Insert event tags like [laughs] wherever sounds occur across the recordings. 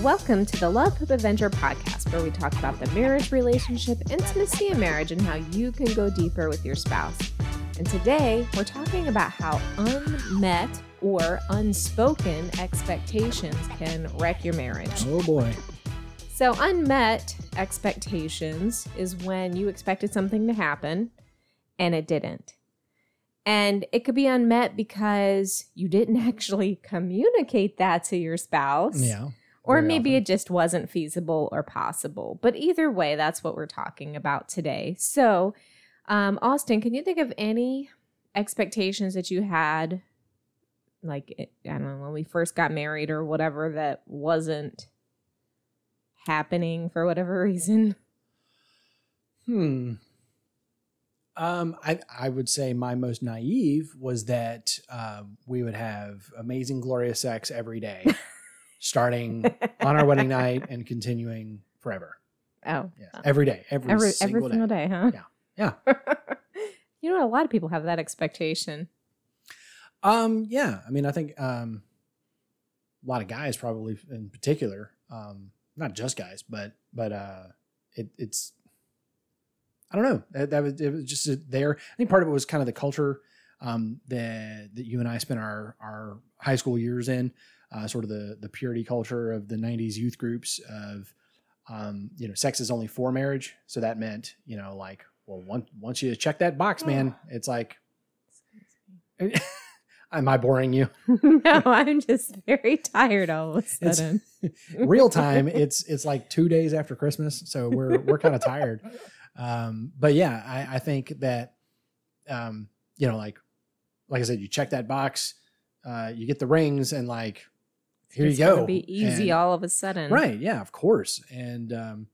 Welcome to the Love Hope Adventure podcast, where we talk about the marriage relationship, intimacy in marriage, and how you can go deeper with your spouse. And today we're talking about how unmet or unspoken expectations can wreck your marriage. Oh boy. So, unmet expectations is when you expected something to happen and it didn't. And it could be unmet because you didn't [laughs] actually communicate that to your spouse. Yeah. Or very maybe often. it just wasn't feasible or possible. But either way, that's what we're talking about today. So, um, Austin, can you think of any expectations that you had, like, I don't know, when we first got married or whatever, that wasn't happening for whatever [laughs] reason? Hmm. Um, I I would say my most naive was that um, we would have amazing, glorious sex every day, [laughs] starting on our wedding night and continuing forever. [laughs] Oh, Yeah, every day, every, every, every single single day. day, huh? Yeah. [laughs] you know, a lot of people have that expectation. Um, yeah. I mean, I think um, a lot of guys probably in particular, um, not just guys, but but uh, it, it's I don't know. That, that was it was just there. I think part of it was kind of the culture um, that that you and I spent our our high school years in, uh, sort of the the purity culture of the '90s youth groups of um, you know, sex is only for marriage. So that meant you know, like, well, once once you check that box, man, it's like. [laughs] Am I boring you? [laughs] no, I'm just very tired all of a sudden. [laughs] real time it's it's like two days after christmas so we're we're kind of tired um but yeah i i think that um you know like like i said you check that box uh you get the rings and like here It's you go. Be easy And- all of a sudden, right yeah of course. And um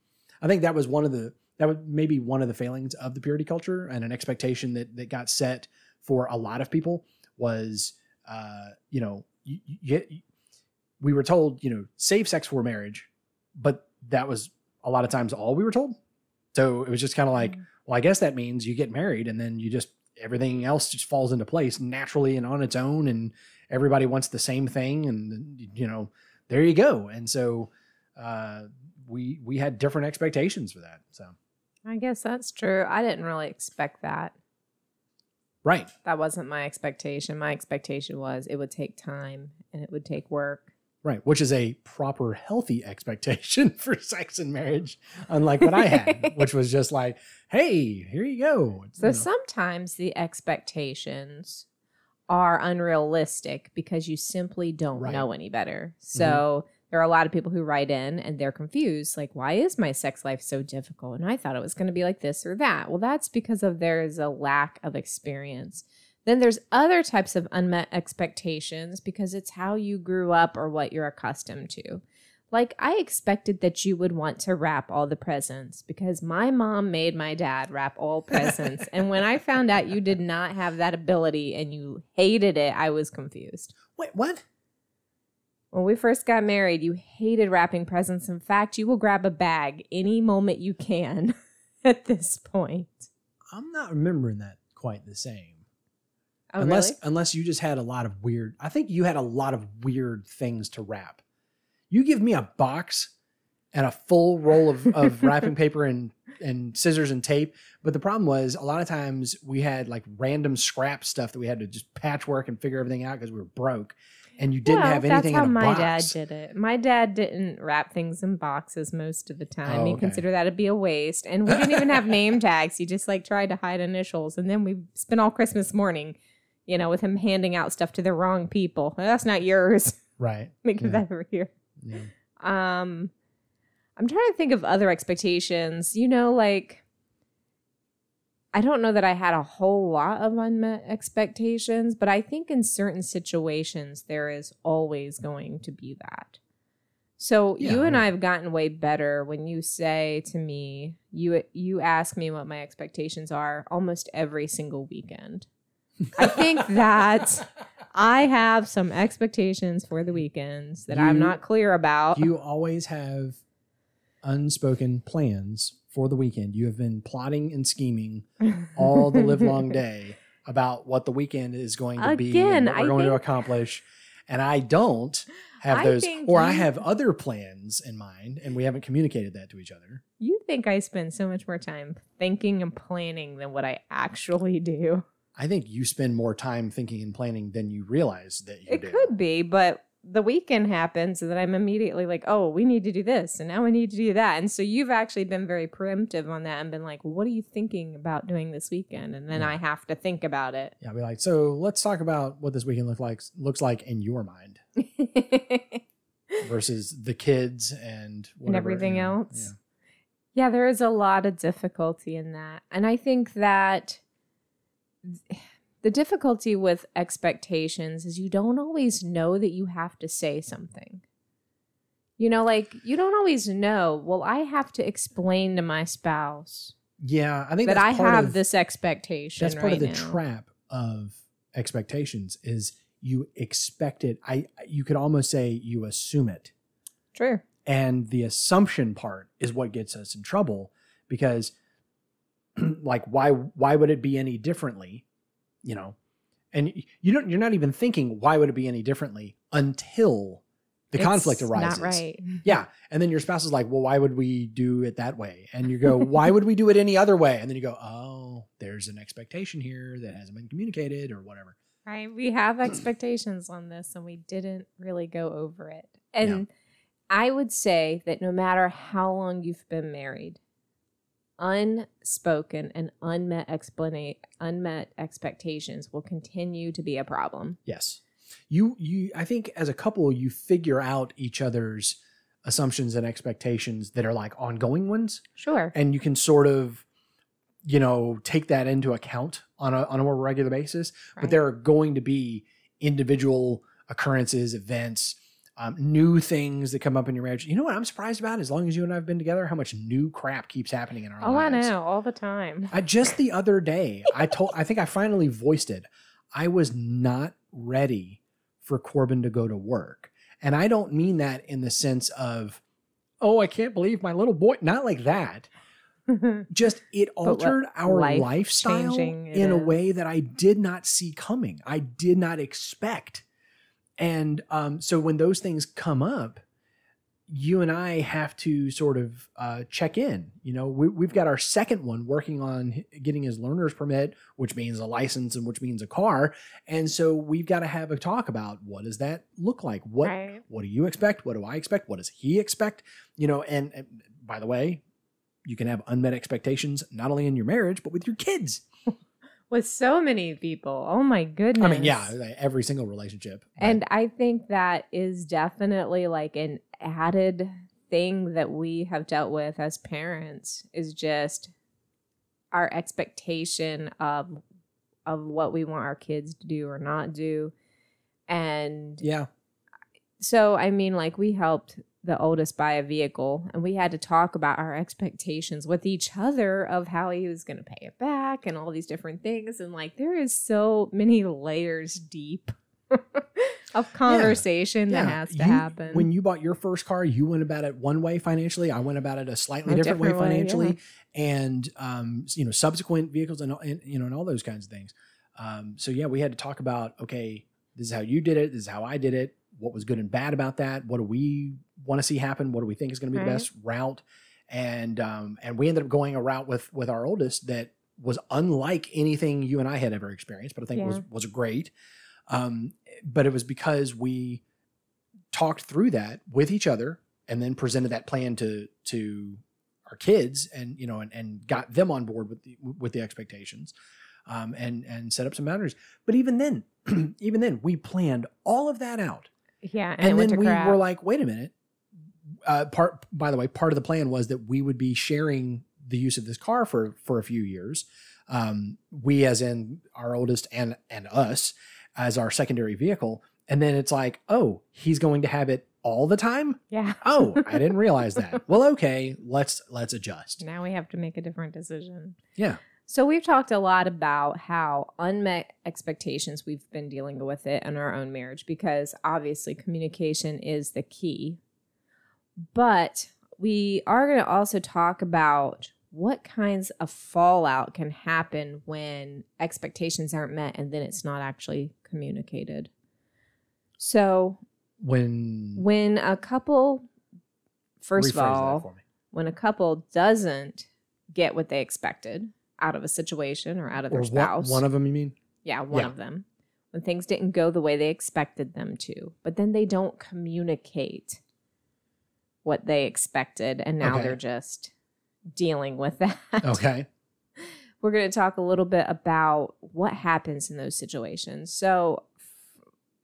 i think that was one of the that was maybe one of the failings of the purity culture and an expectation that that got set for a lot of people was uh you know you, you, you we were told you know save sex for marriage but that was a lot of times all we were told. So it was just kind of like Mhm. well i guess that means you get married and then you just everything else just falls into place naturally and on its own and everybody wants the same thing and you know there you go and so uh we we had different expectations for that so I guess that's true. I didn't really expect that. right That wasn't my expectation. My expectation was it would take time and it would take work. Right which is a proper healthy [laughs] expectation for sex and marriage unlike what i had [laughs] which was just like hey here you go So You know. sometimes the expectations are unrealistic because you simply don't Right. know any better. Mm-hmm. So there are a lot of people who write in and they're confused like why is my sex life so difficult and I thought it was going to be like this or that. Well, that's because of there's a lack of experience. Then there's other types of unmet expectations because it's how you grew up or what you're accustomed to. Like, I expected that you would want to wrap all the presents because my mom made my dad wrap all presents. and when I found out you did not have that ability and you hated it, I was confused. wait what When we first got married, you hated wrapping presents. In fact, you will grab a bag any moment you can [laughs] at this point. i'm not remembering that quite the same Oh, unless really? unless you just had a lot of weird i think you had a lot of weird things to wrap you give me a box and a full roll of, of [laughs] wrapping paper and and scissors and tape but the problem was a lot of times we had like random scrap stuff that we had to just patchwork and figure everything out because we were broke and you didn't Well, have anything That's how in a my box dad did it. My dad didn't wrap things in boxes most of the time. Oh, he okay. considered that to be a waste. And we didn't even have [laughs] name tags. He just like tried to hide initials. And then we spent all Christmas morning, you know, with him handing out stuff to the wrong people. That's not yours. [laughs] right Make Yeah. that over here. yeah. Um, I'm trying to think of other expectations. You know, like I don't know that I had a whole lot of unmet expectations, but I think in certain situations there is always going to be that. So Yeah, you and. I have gotten way better when you say to me, you you ask me what my expectations are almost every single weekend. I think that I have some expectations for the weekends that I'm You- not clear about. you always have unspoken plans for the weekend. You have been plotting and scheming all the live long [laughs] day about what the weekend is going to be Again, and what we're I going to think- accomplish. and I don't have I those, think or I you- have other plans in mind, and we haven't communicated that to each other. You think I spend so much more time thinking and planning than what I actually do? I think you spend more time thinking and planning than you realize that you do. It do. could be, but the weekend happens and then I'm immediately like, oh, we need to do this and now we need to do that. And so you've actually been very preemptive on that and been like, what are you thinking about doing this weekend? And then Yeah. I have to think about it. Yeah, I'll be like, so let's talk about what this weekend look like looks like in your mind [laughs] versus the kids and whatever, everything you know, else. Yeah, there is a lot of difficulty in that. And I think that th- the difficulty with expectations is you don't always know that you have to say something. You know, like you don't always know, well, I have to explain to my spouse Yeah, I think that I have of, this expectation. That's part right of the now. trap of expectations is you expect it. I you could almost say you assume it. True. and the assumption part is what gets us in trouble because [clears throat] like why why would it be any differently? You know? And you don't you're not even thinking why would it be any differently until the conflict arises. Not right. [laughs] yeah. And then your spouse is like well why would we do it that way? And you go [laughs] why would we do it any other way? And then you go oh there's an expectation here that hasn't been communicated or whatever. Right. We have [clears throat] expectations on this and we didn't really go over it. And I would say that no matter how long you've been married, unspoken and unmet explanate unmet expectations will continue to be a problem. Yes. You you I think as a couple you figure out each other's assumptions and expectations that are like ongoing ones Sure. and you can sort of you know take that into account on a on a more regular basis but there are going to be individual occurrences events um, new things that come up in your marriage you know what i'm surprised about as long as you and i've been together how much new crap keeps happening in our Oh, I know, all the time. I just the other day, I told I think I finally voiced it. I was not ready for Corbin to go to work. And I don't mean that in the sense of, oh, I can't believe my little boy. Not like that. [laughs] Just it altered our life lifestyle in a is. way that I did not see coming. I did not expect. And um, so when those things come up, you and I have to sort of uh, check in. You know, we, we've got our second one working on getting his learner's permit, which means a license and which means a car. And so we've got to have a talk about what does that look like? What right. what do you expect? What do I expect? What does he expect? You know, and, and by the way, you can have unmet expectations not only in your marriage but with your kids. [laughs] With so many people. Oh my goodness. I mean, yeah, every single relationship. but- And I think that is definitely like an added thing that we have dealt with as parents is just our expectation of of what we want our kids to do or not do. And yeah, so I mean like we helped the oldest buy a vehicle and we had to talk about our expectations with each other of how he was going to pay it back and all these different things and like there is so many layers deep [laughs] of conversation that has to You- happen When you bought your first car, you went about it one way financially. I went about it a slightly A different, way different way, financially, and um, you know, subsequent vehicles and, all- and you know, and all those kinds of things. Um, so yeah, we had to talk about okay, this is how you did it. This is how I did it. What was good and bad about that? What do we want to see happen? What do we think is going to be the best route? And um, and we ended up going a route with with our oldest that was unlike anything you and I had ever experienced, but I think was Yeah. was great. Um, but it was because we talked through that with each other and then presented that plan to to our kids and you know and, and got them on board with the with the expectations um, and and set up some boundaries but even then [clears throat] even then we planned all of that out yeah and, and, then we crap. were like wait a minute uh, part by the way part of the plan was that we would be sharing the use of this car for for a few years. Um, we as in our oldest and and us as our secondary vehicle. And then it's like oh he's going to have it all the time? Yeah. [laughs] Oh i didn't [laughs] realize that. Well okay let's let's adjust. Now we have to make a different decision. Yeah. So we've talked a lot about how unmet expectations we've been dealing with it in our own marriage because obviously communication is the key. But we are going to also talk about what kinds of fallout can happen when expectations aren't met and then it's not actually communicated. So When when a couple, first of all, when a couple doesn't get what they expected out of a situation or out of their Or spouse, one, one of them, you mean? yeah, one yeah. of them, when things didn't go the way they expected them to, but then they don't communicate what they expected, and now Okay. they're just dealing with [laughs] that. Okay. We're going to talk a little bit about what happens in those situations. So,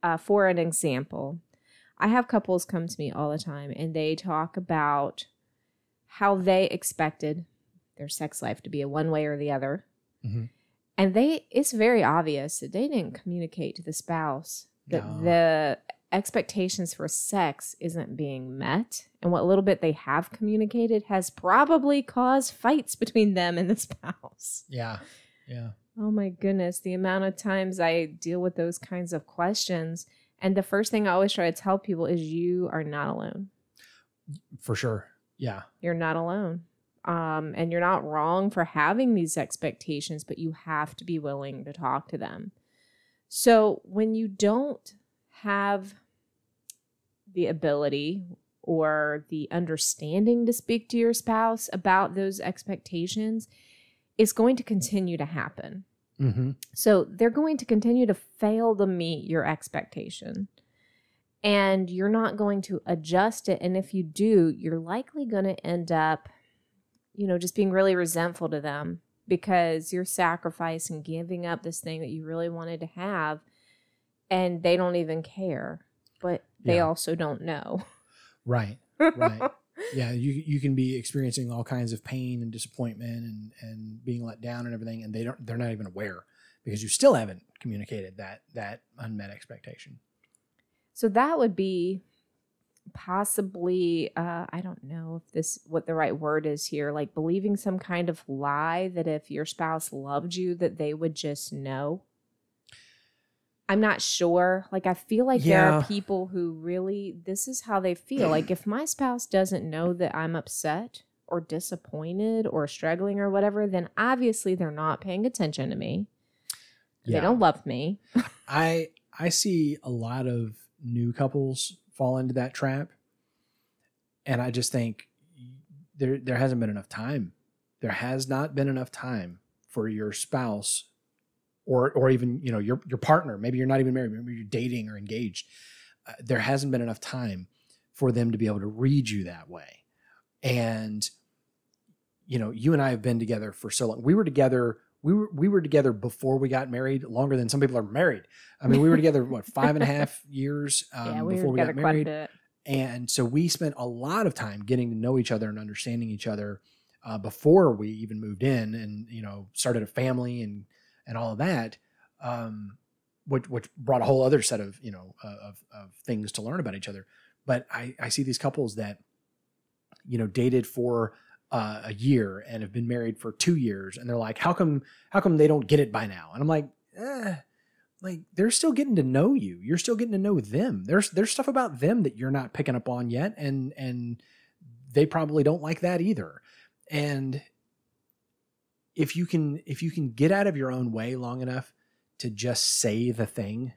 uh, for an example, I have couples come to me all the time and they talk about how they expected their sex life to be a one way or the other. Mhm. And they it's very obvious that they didn't communicate to the spouse that No. the expectations for sex isn't being met and what little bit they have communicated has probably caused fights [laughs] between them and the spouse. Yeah. Yeah. Oh my goodness, the amount of times I deal with those kinds of questions. And the first thing I always try to tell people is you are not alone. For sure. Yeah. You're not alone. Um, and you're not wrong for having these expectations, but you have to be willing to talk to them. So when you don't have the ability or the understanding to speak to your spouse about those expectations, it's going to continue to happen. Mm-hmm. So they're going to continue to fail to meet your expectation. And you're not going to adjust it. And if you do, you're likely going to end up, you know, just being really resentful to them because you're sacrificing giving up this thing that you really wanted to have. And they don't even care, but they Yeah. also don't know. Right. Right. [laughs] yeah. You you can be experiencing all kinds of pain and disappointment and and being let down and everything, and they don't they're not even aware because you still haven't communicated that that unmet expectation. So that would be possibly uh, I don't know if this what the right word is here, like believing some kind of lie that if your spouse loved you that they would just know. I'm not sure. Like I feel like there are people who really this is how they feel. like if my spouse doesn't know that I'm upset or disappointed or struggling or whatever, then obviously they're not paying attention to me. They don't love me. [laughs] I I see a lot of new couples fall into that trap, and I just think there there hasn't been enough time. There has not been enough time for your spouse, or or even you know your your partner. Maybe you're not even married. Maybe you're dating or engaged. Uh, there hasn't been enough time for them to be able to read you that way, and you know you and I have been together for so long. We were together we were we were together before we got married, longer than some people are married. I mean, we were together what five and a half [laughs] years um, yeah, we before we got married, and so we spent a lot of time getting to know each other and understanding each other uh, before we even moved in, and you know started a family and and all of that, um, which which brought a whole other set of you know uh, of of things to learn about each other. But I I see these couples that you know dated for uh, a year and have been married for two years, and they're like, how come how come they don't get it by now? And I'm like, eh, like they're still getting to know you. You're still getting to know them. There's there's stuff about them that you're not picking up on yet, and and they probably don't like that either. And if you can if you can get out of your own way long enough to just say the thing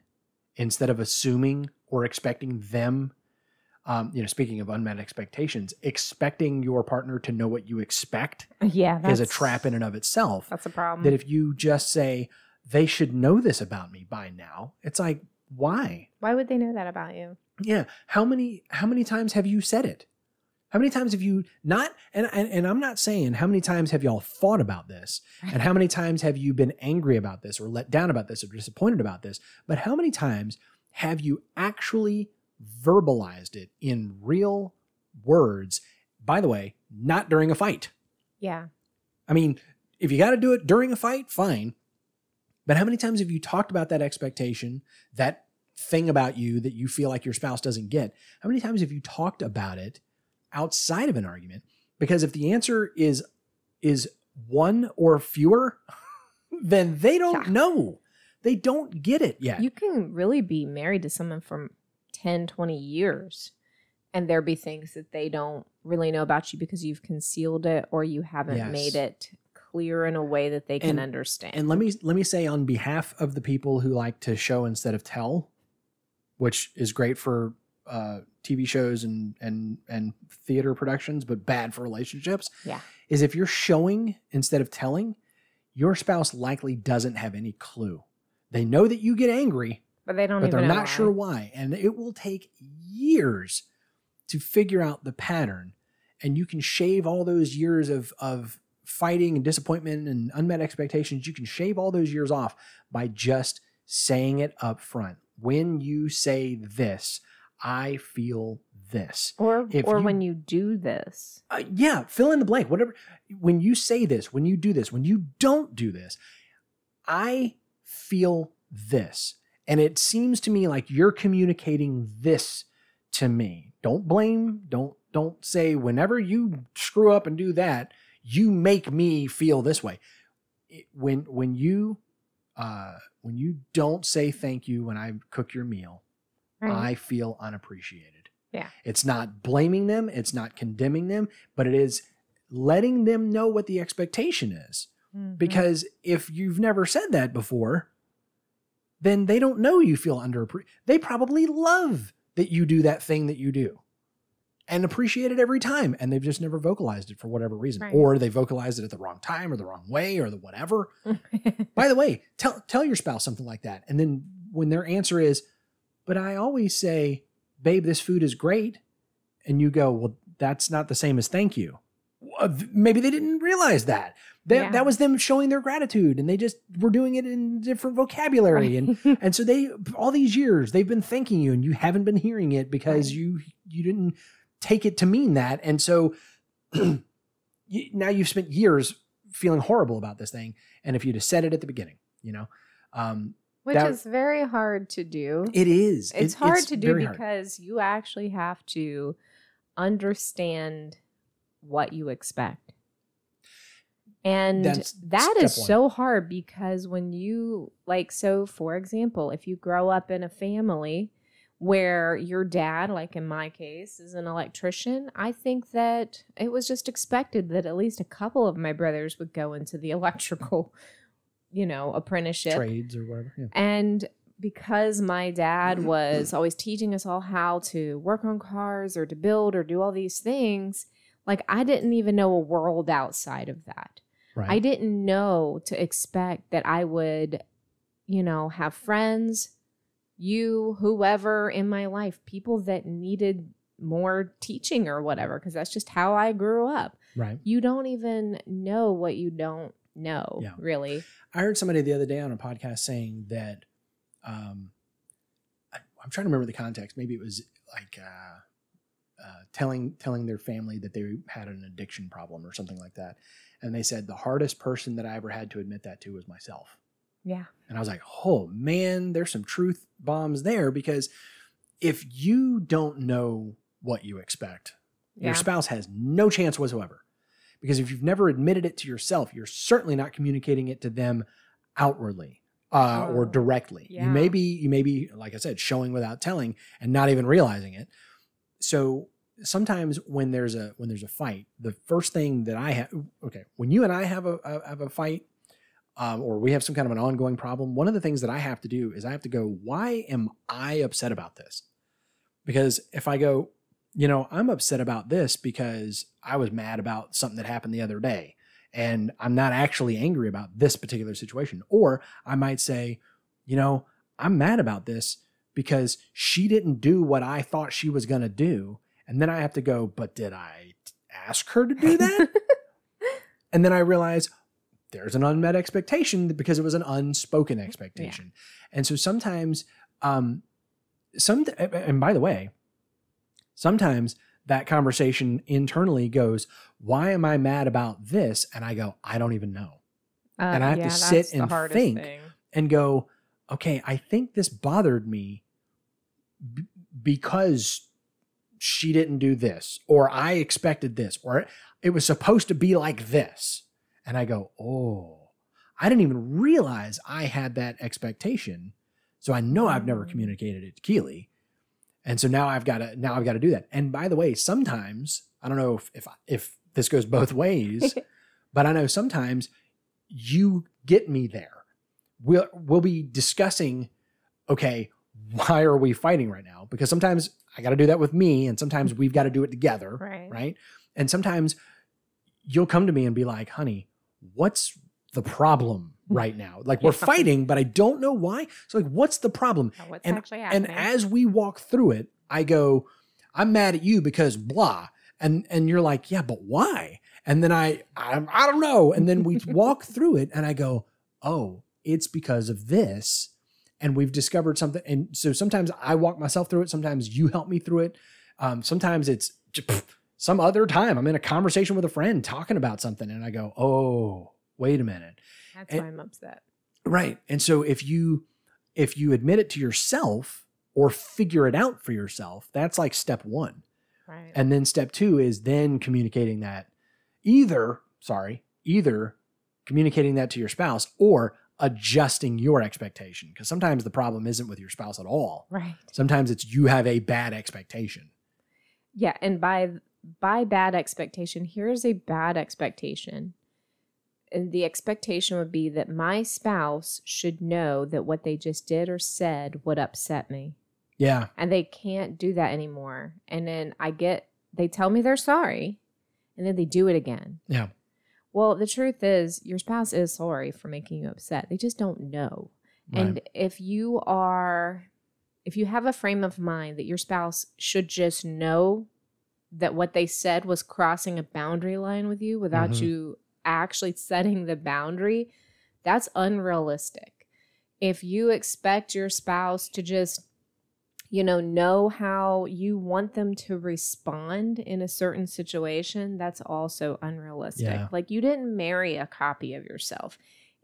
instead of assuming or expecting them um, you know, speaking of unmet expectations, expecting your partner to know what you expect Yeah, is a trap in and of itself. That's a problem. That if you just say, they should know this about me by now, it's like, why? Why would they know that about you? Yeah. How many how many times have you said it? How many times have you not and, and and I'm not saying how many times have y'all thought about this and how many times have you been angry about this or let down about this or disappointed about this, but how many times have you actually verbalized it in real words? By the way, not during a fight. Yeah. I mean, if you got to do it during a fight, fine. But how many times have you talked about that expectation, that thing about you that you feel like your spouse doesn't get? How many times have you talked about it outside of an argument? Because if the answer is is one or fewer, [laughs] then they don't Yeah. know. They don't get it yet. You can really be married to someone from 10, 20 years and there be things that they don't really know about you because you've concealed it or you haven't Yes. made it clear in a way that they can And- understand. And let me let me say on behalf of the people who like to show instead of tell, which is great for uh, TV shows and and and theater productions, but bad for relationships. Yeah. is if you're showing instead of telling, your spouse likely doesn't have any clue. They know that you get angry, But they don't but even they're not why. sure why, and it will take years to figure out the pattern. And you can shave all those years of of fighting and disappointment and unmet expectations. You can shave all those years off by just saying it up front. When you say this, I feel this. Or If or you- when you do this. Uh, yeah, fill in the blank. Whatever. When you say this, when you do this, when you don't do this, I feel this. And it seems to me like you're communicating this to me. Don't blame, don't don't say whenever you screw up and do that, you make me feel this way. It- when when you uh when you don't say thank you when I cook your meal, I feel unappreciated. Yeah. It's not blaming them, it's not condemning them, but it is letting them know what the expectation is. Mhm. Because if you've never said that before, then they don't know you feel under they probably love that you do that thing that you do and appreciate it every time and they've just never vocalized it for whatever reason Right. or they vocalized it at the wrong time or the wrong way or the whatever [laughs] by the way, tell tell your spouse something like that. And then when their answer is, but I always say, babe, this food is great. And you go, well, that's not the same as thank you. Maybe they didn't realize that. That, Yeah. that was them showing their gratitude and they just were doing it in different vocabulary. And [laughs] and so they all these years they've been thanking you and you haven't been hearing it because Right. you you didn't take it to mean that. And so [clears throat] now you've spent years feeling horrible about this thing. And if you'd have said it at the beginning, you know, um, Which That- is very hard to do. it is. it's It- hard to do very hard. because you actually have to understand what you expect. And That's that is so hard because when you, like, so for example, if you grow up in a family where your dad, like in my case, is an electrician, I think that it was just expected that at least a couple of my brothers would go into the [laughs] electrical, you know, apprenticeship. trades or whatever. Yeah. And because my dad [clears throat] was always teaching us all how to work on cars or to build or do all these things, like I didn't even know a world outside of that. Right. I didn't know to expect that I would, you know, have friends, you, whoever in my life, people that needed more teaching or whatever, because that's just how I grew up. right. You don't even know what you don't know, Yeah. really. I heard somebody the other day on a podcast saying that um, I, I'm trying to remember the context. Maybe it was like uh, uh, telling telling their family that they had an addiction problem or something like that, and they said the hardest person that I ever had to admit that to was myself. Yeah. And I was like, oh man, there's some truth bombs there because if you don't know what you expect, Yeah. your spouse has no chance whatsoever. Because if you've never admitted it to yourself, you're certainly not communicating it to them outwardly uh, or Oh, directly. yeah. You may be, you may be, like I said, showing without telling and not even realizing it. So sometimes when there's a when there's a fight, the first thing that I have, okay, when you and I have a, a have a fight, um, or we have some kind of an ongoing problem, one of the things that I have to do is I have to go, why am I upset about this? Because if I go, you know, I'm upset about this because I was mad about something that happened the other day and I'm not actually angry about this particular situation. Or I might say, you know, I'm mad about this because she didn't do what I thought she was going to do. And then I have to go, but did I ask her to do that? [laughs] and then I realize there's an unmet expectation because it was an unspoken expectation. And so sometimes, um, some, and by the way, sometimes that conversation internally goes, why am I mad about this? And I go, I don't even know. Uh, And I have to sit and think. thing. and go, okay, I think this bothered me b- because she didn't do this, or I expected this, or it was supposed to be like this. And I go, oh, I didn't even realize I had that expectation. So I know I've never Mm. communicated it to Keely. And so now I've got to now I've got to do that. And by the way, sometimes I don't know if if, if this goes both ways, [laughs] but I know sometimes you get me there. We'll we'll be discussing, okay, why are we fighting right now? Because sometimes I got to do that with me, and sometimes we've got to do it together. Right. Right. And sometimes you'll come to me and be like, honey, what's the problem [laughs] right now? Like we're fighting, but I don't know why. So, like, what's the problem? What's And- actually And as we walk through it, I go, I'm mad at you because blah. And and you're like, yeah, but why? And then I I, I don't know. And then we [laughs] walk through it and I go, oh, it's because of this. And we've discovered something. And so sometimes I walk myself through it. Sometimes you help me through it. Um, sometimes it's just, pff, some other time I'm in a conversation with a friend talking about something and I go, oh, wait a minute. That's and- why I'm upset. Right. And so if you if you admit it to yourself or figure it out for yourself, that's like step 1. Right. And then step 2 is then communicating that either, sorry, either communicating that to your spouse or adjusting your expectation because sometimes the problem isn't with your spouse at all. right. Sometimes it's you have a bad expectation. Yeah, and by by bad expectation, here's a bad expectation. And the expectation would be that my spouse should know that what they just did or said would upset me. Yeah. And they can't do that anymore. And then I get they tell me they're sorry and then they do it again. Yeah. Well, the truth is your spouse is sorry for making you upset. They just don't know. And if you are, if you have a frame of mind that your spouse should just know that what they said was crossing a boundary line with you without Mhm. you actually setting the boundary, that's unrealistic. If you expect your spouse to just, you know, know how you want them to respond in a certain situation, that's also unrealistic. Yeah. Like you didn't marry a copy of yourself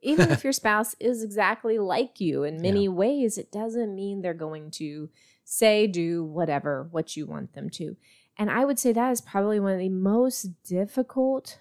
even if [laughs] your spouse is exactly like you in many ways, it doesn't mean they're going to say, do whatever, what you want them to. And I would say that is probably one of the most difficult,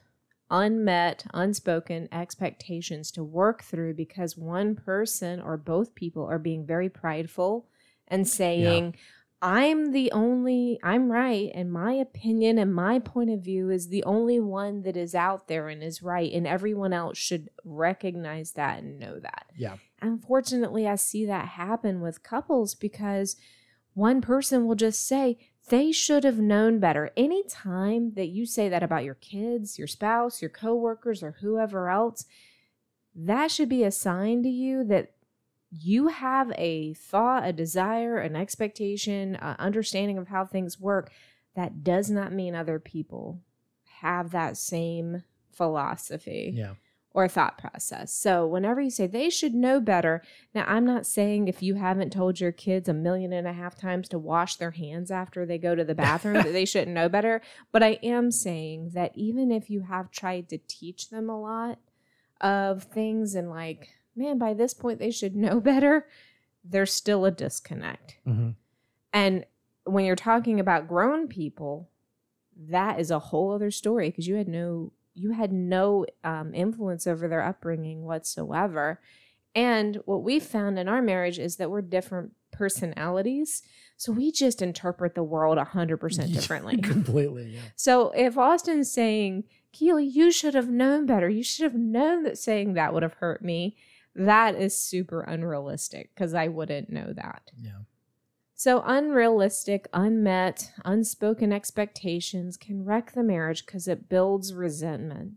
unmet, unspoken expectations to work through because one person or both people are being very prideful and saying, I'm the only, I'm right, and my opinion and my point of view is the only one that is out there and is right, and everyone else should recognize that and know that. Yeah. Unfortunately, I see that happen with couples because one person will just say, they should have known better. Any time that you say that about your kids, your spouse, your coworkers, or whoever else, that should be a sign to you that you have a thought, a desire, an expectation, an understanding of how things work. That does not mean other people have that same philosophy Yeah. Or a thought process. So whenever you say they should know better, now I'm not saying if you haven't told your kids a million and a half times to wash their hands after they go to the bathroom that they shouldn't know better, [laughs] but I am saying that even if you have tried to teach them a lot of things and like, man, by this point they should know better, there's still a disconnect. hmm And when you're talking about grown people, that is a whole other story because you had no you had no um, influence over their upbringing whatsoever. And what we found in our marriage is that we're different personalities, so we just interpret the world a hundred percent [laughs] differently. Completely. Yeah. So if Austin's saying, Keely, you should have known better, you should have known that saying that would have hurt me, that is super unrealistic because I wouldn't know that. Yeah. So, unrealistic, unmet, unspoken expectations can wreck the marriage because it builds resentment.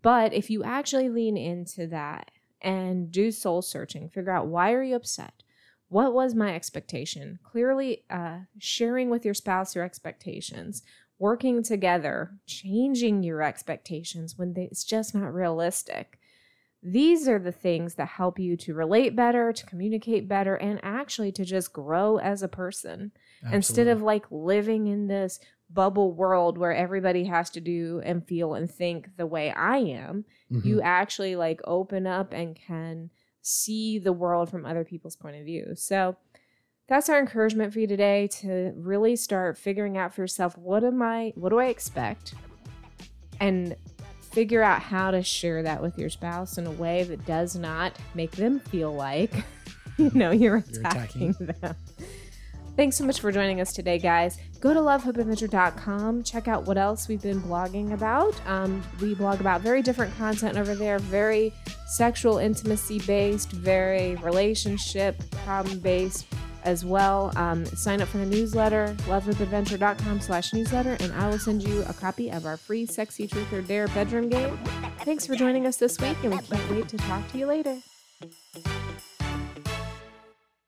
But if you actually lean into that and do soul searching, figure out why are you upset? What was my expectation? Clearly, uh, sharing with your spouse your expectations, working together, changing your expectations when they, it's just not realistic. These are the things that help you to relate better, to communicate better, and actually to just grow as a person instead of like living in this bubble world where everybody has to do and feel and think the way I am. Absolutely. You actually like open up and can see the world from other people's point of view. So that's our encouragement for you today to really start figuring out for yourself what am I what do I expect? And figure out how to share that with your spouse in a way that does not make them feel like [laughs] you know you're You're attacking, attacking. them. Thanks so much for joining us today, guys. Go to lovehopeadventure.com. Check out what else we've been blogging about. Um, we blog about very different content over there, very sexual intimacy based, very relationship problem based. As well. Um, sign up for the newsletter, lovewithadventure.com slash newsletter, and I will send you a copy of our free Sexy Truth or Dare bedroom game. Thanks for joining us this week, and we can't wait to talk to you later.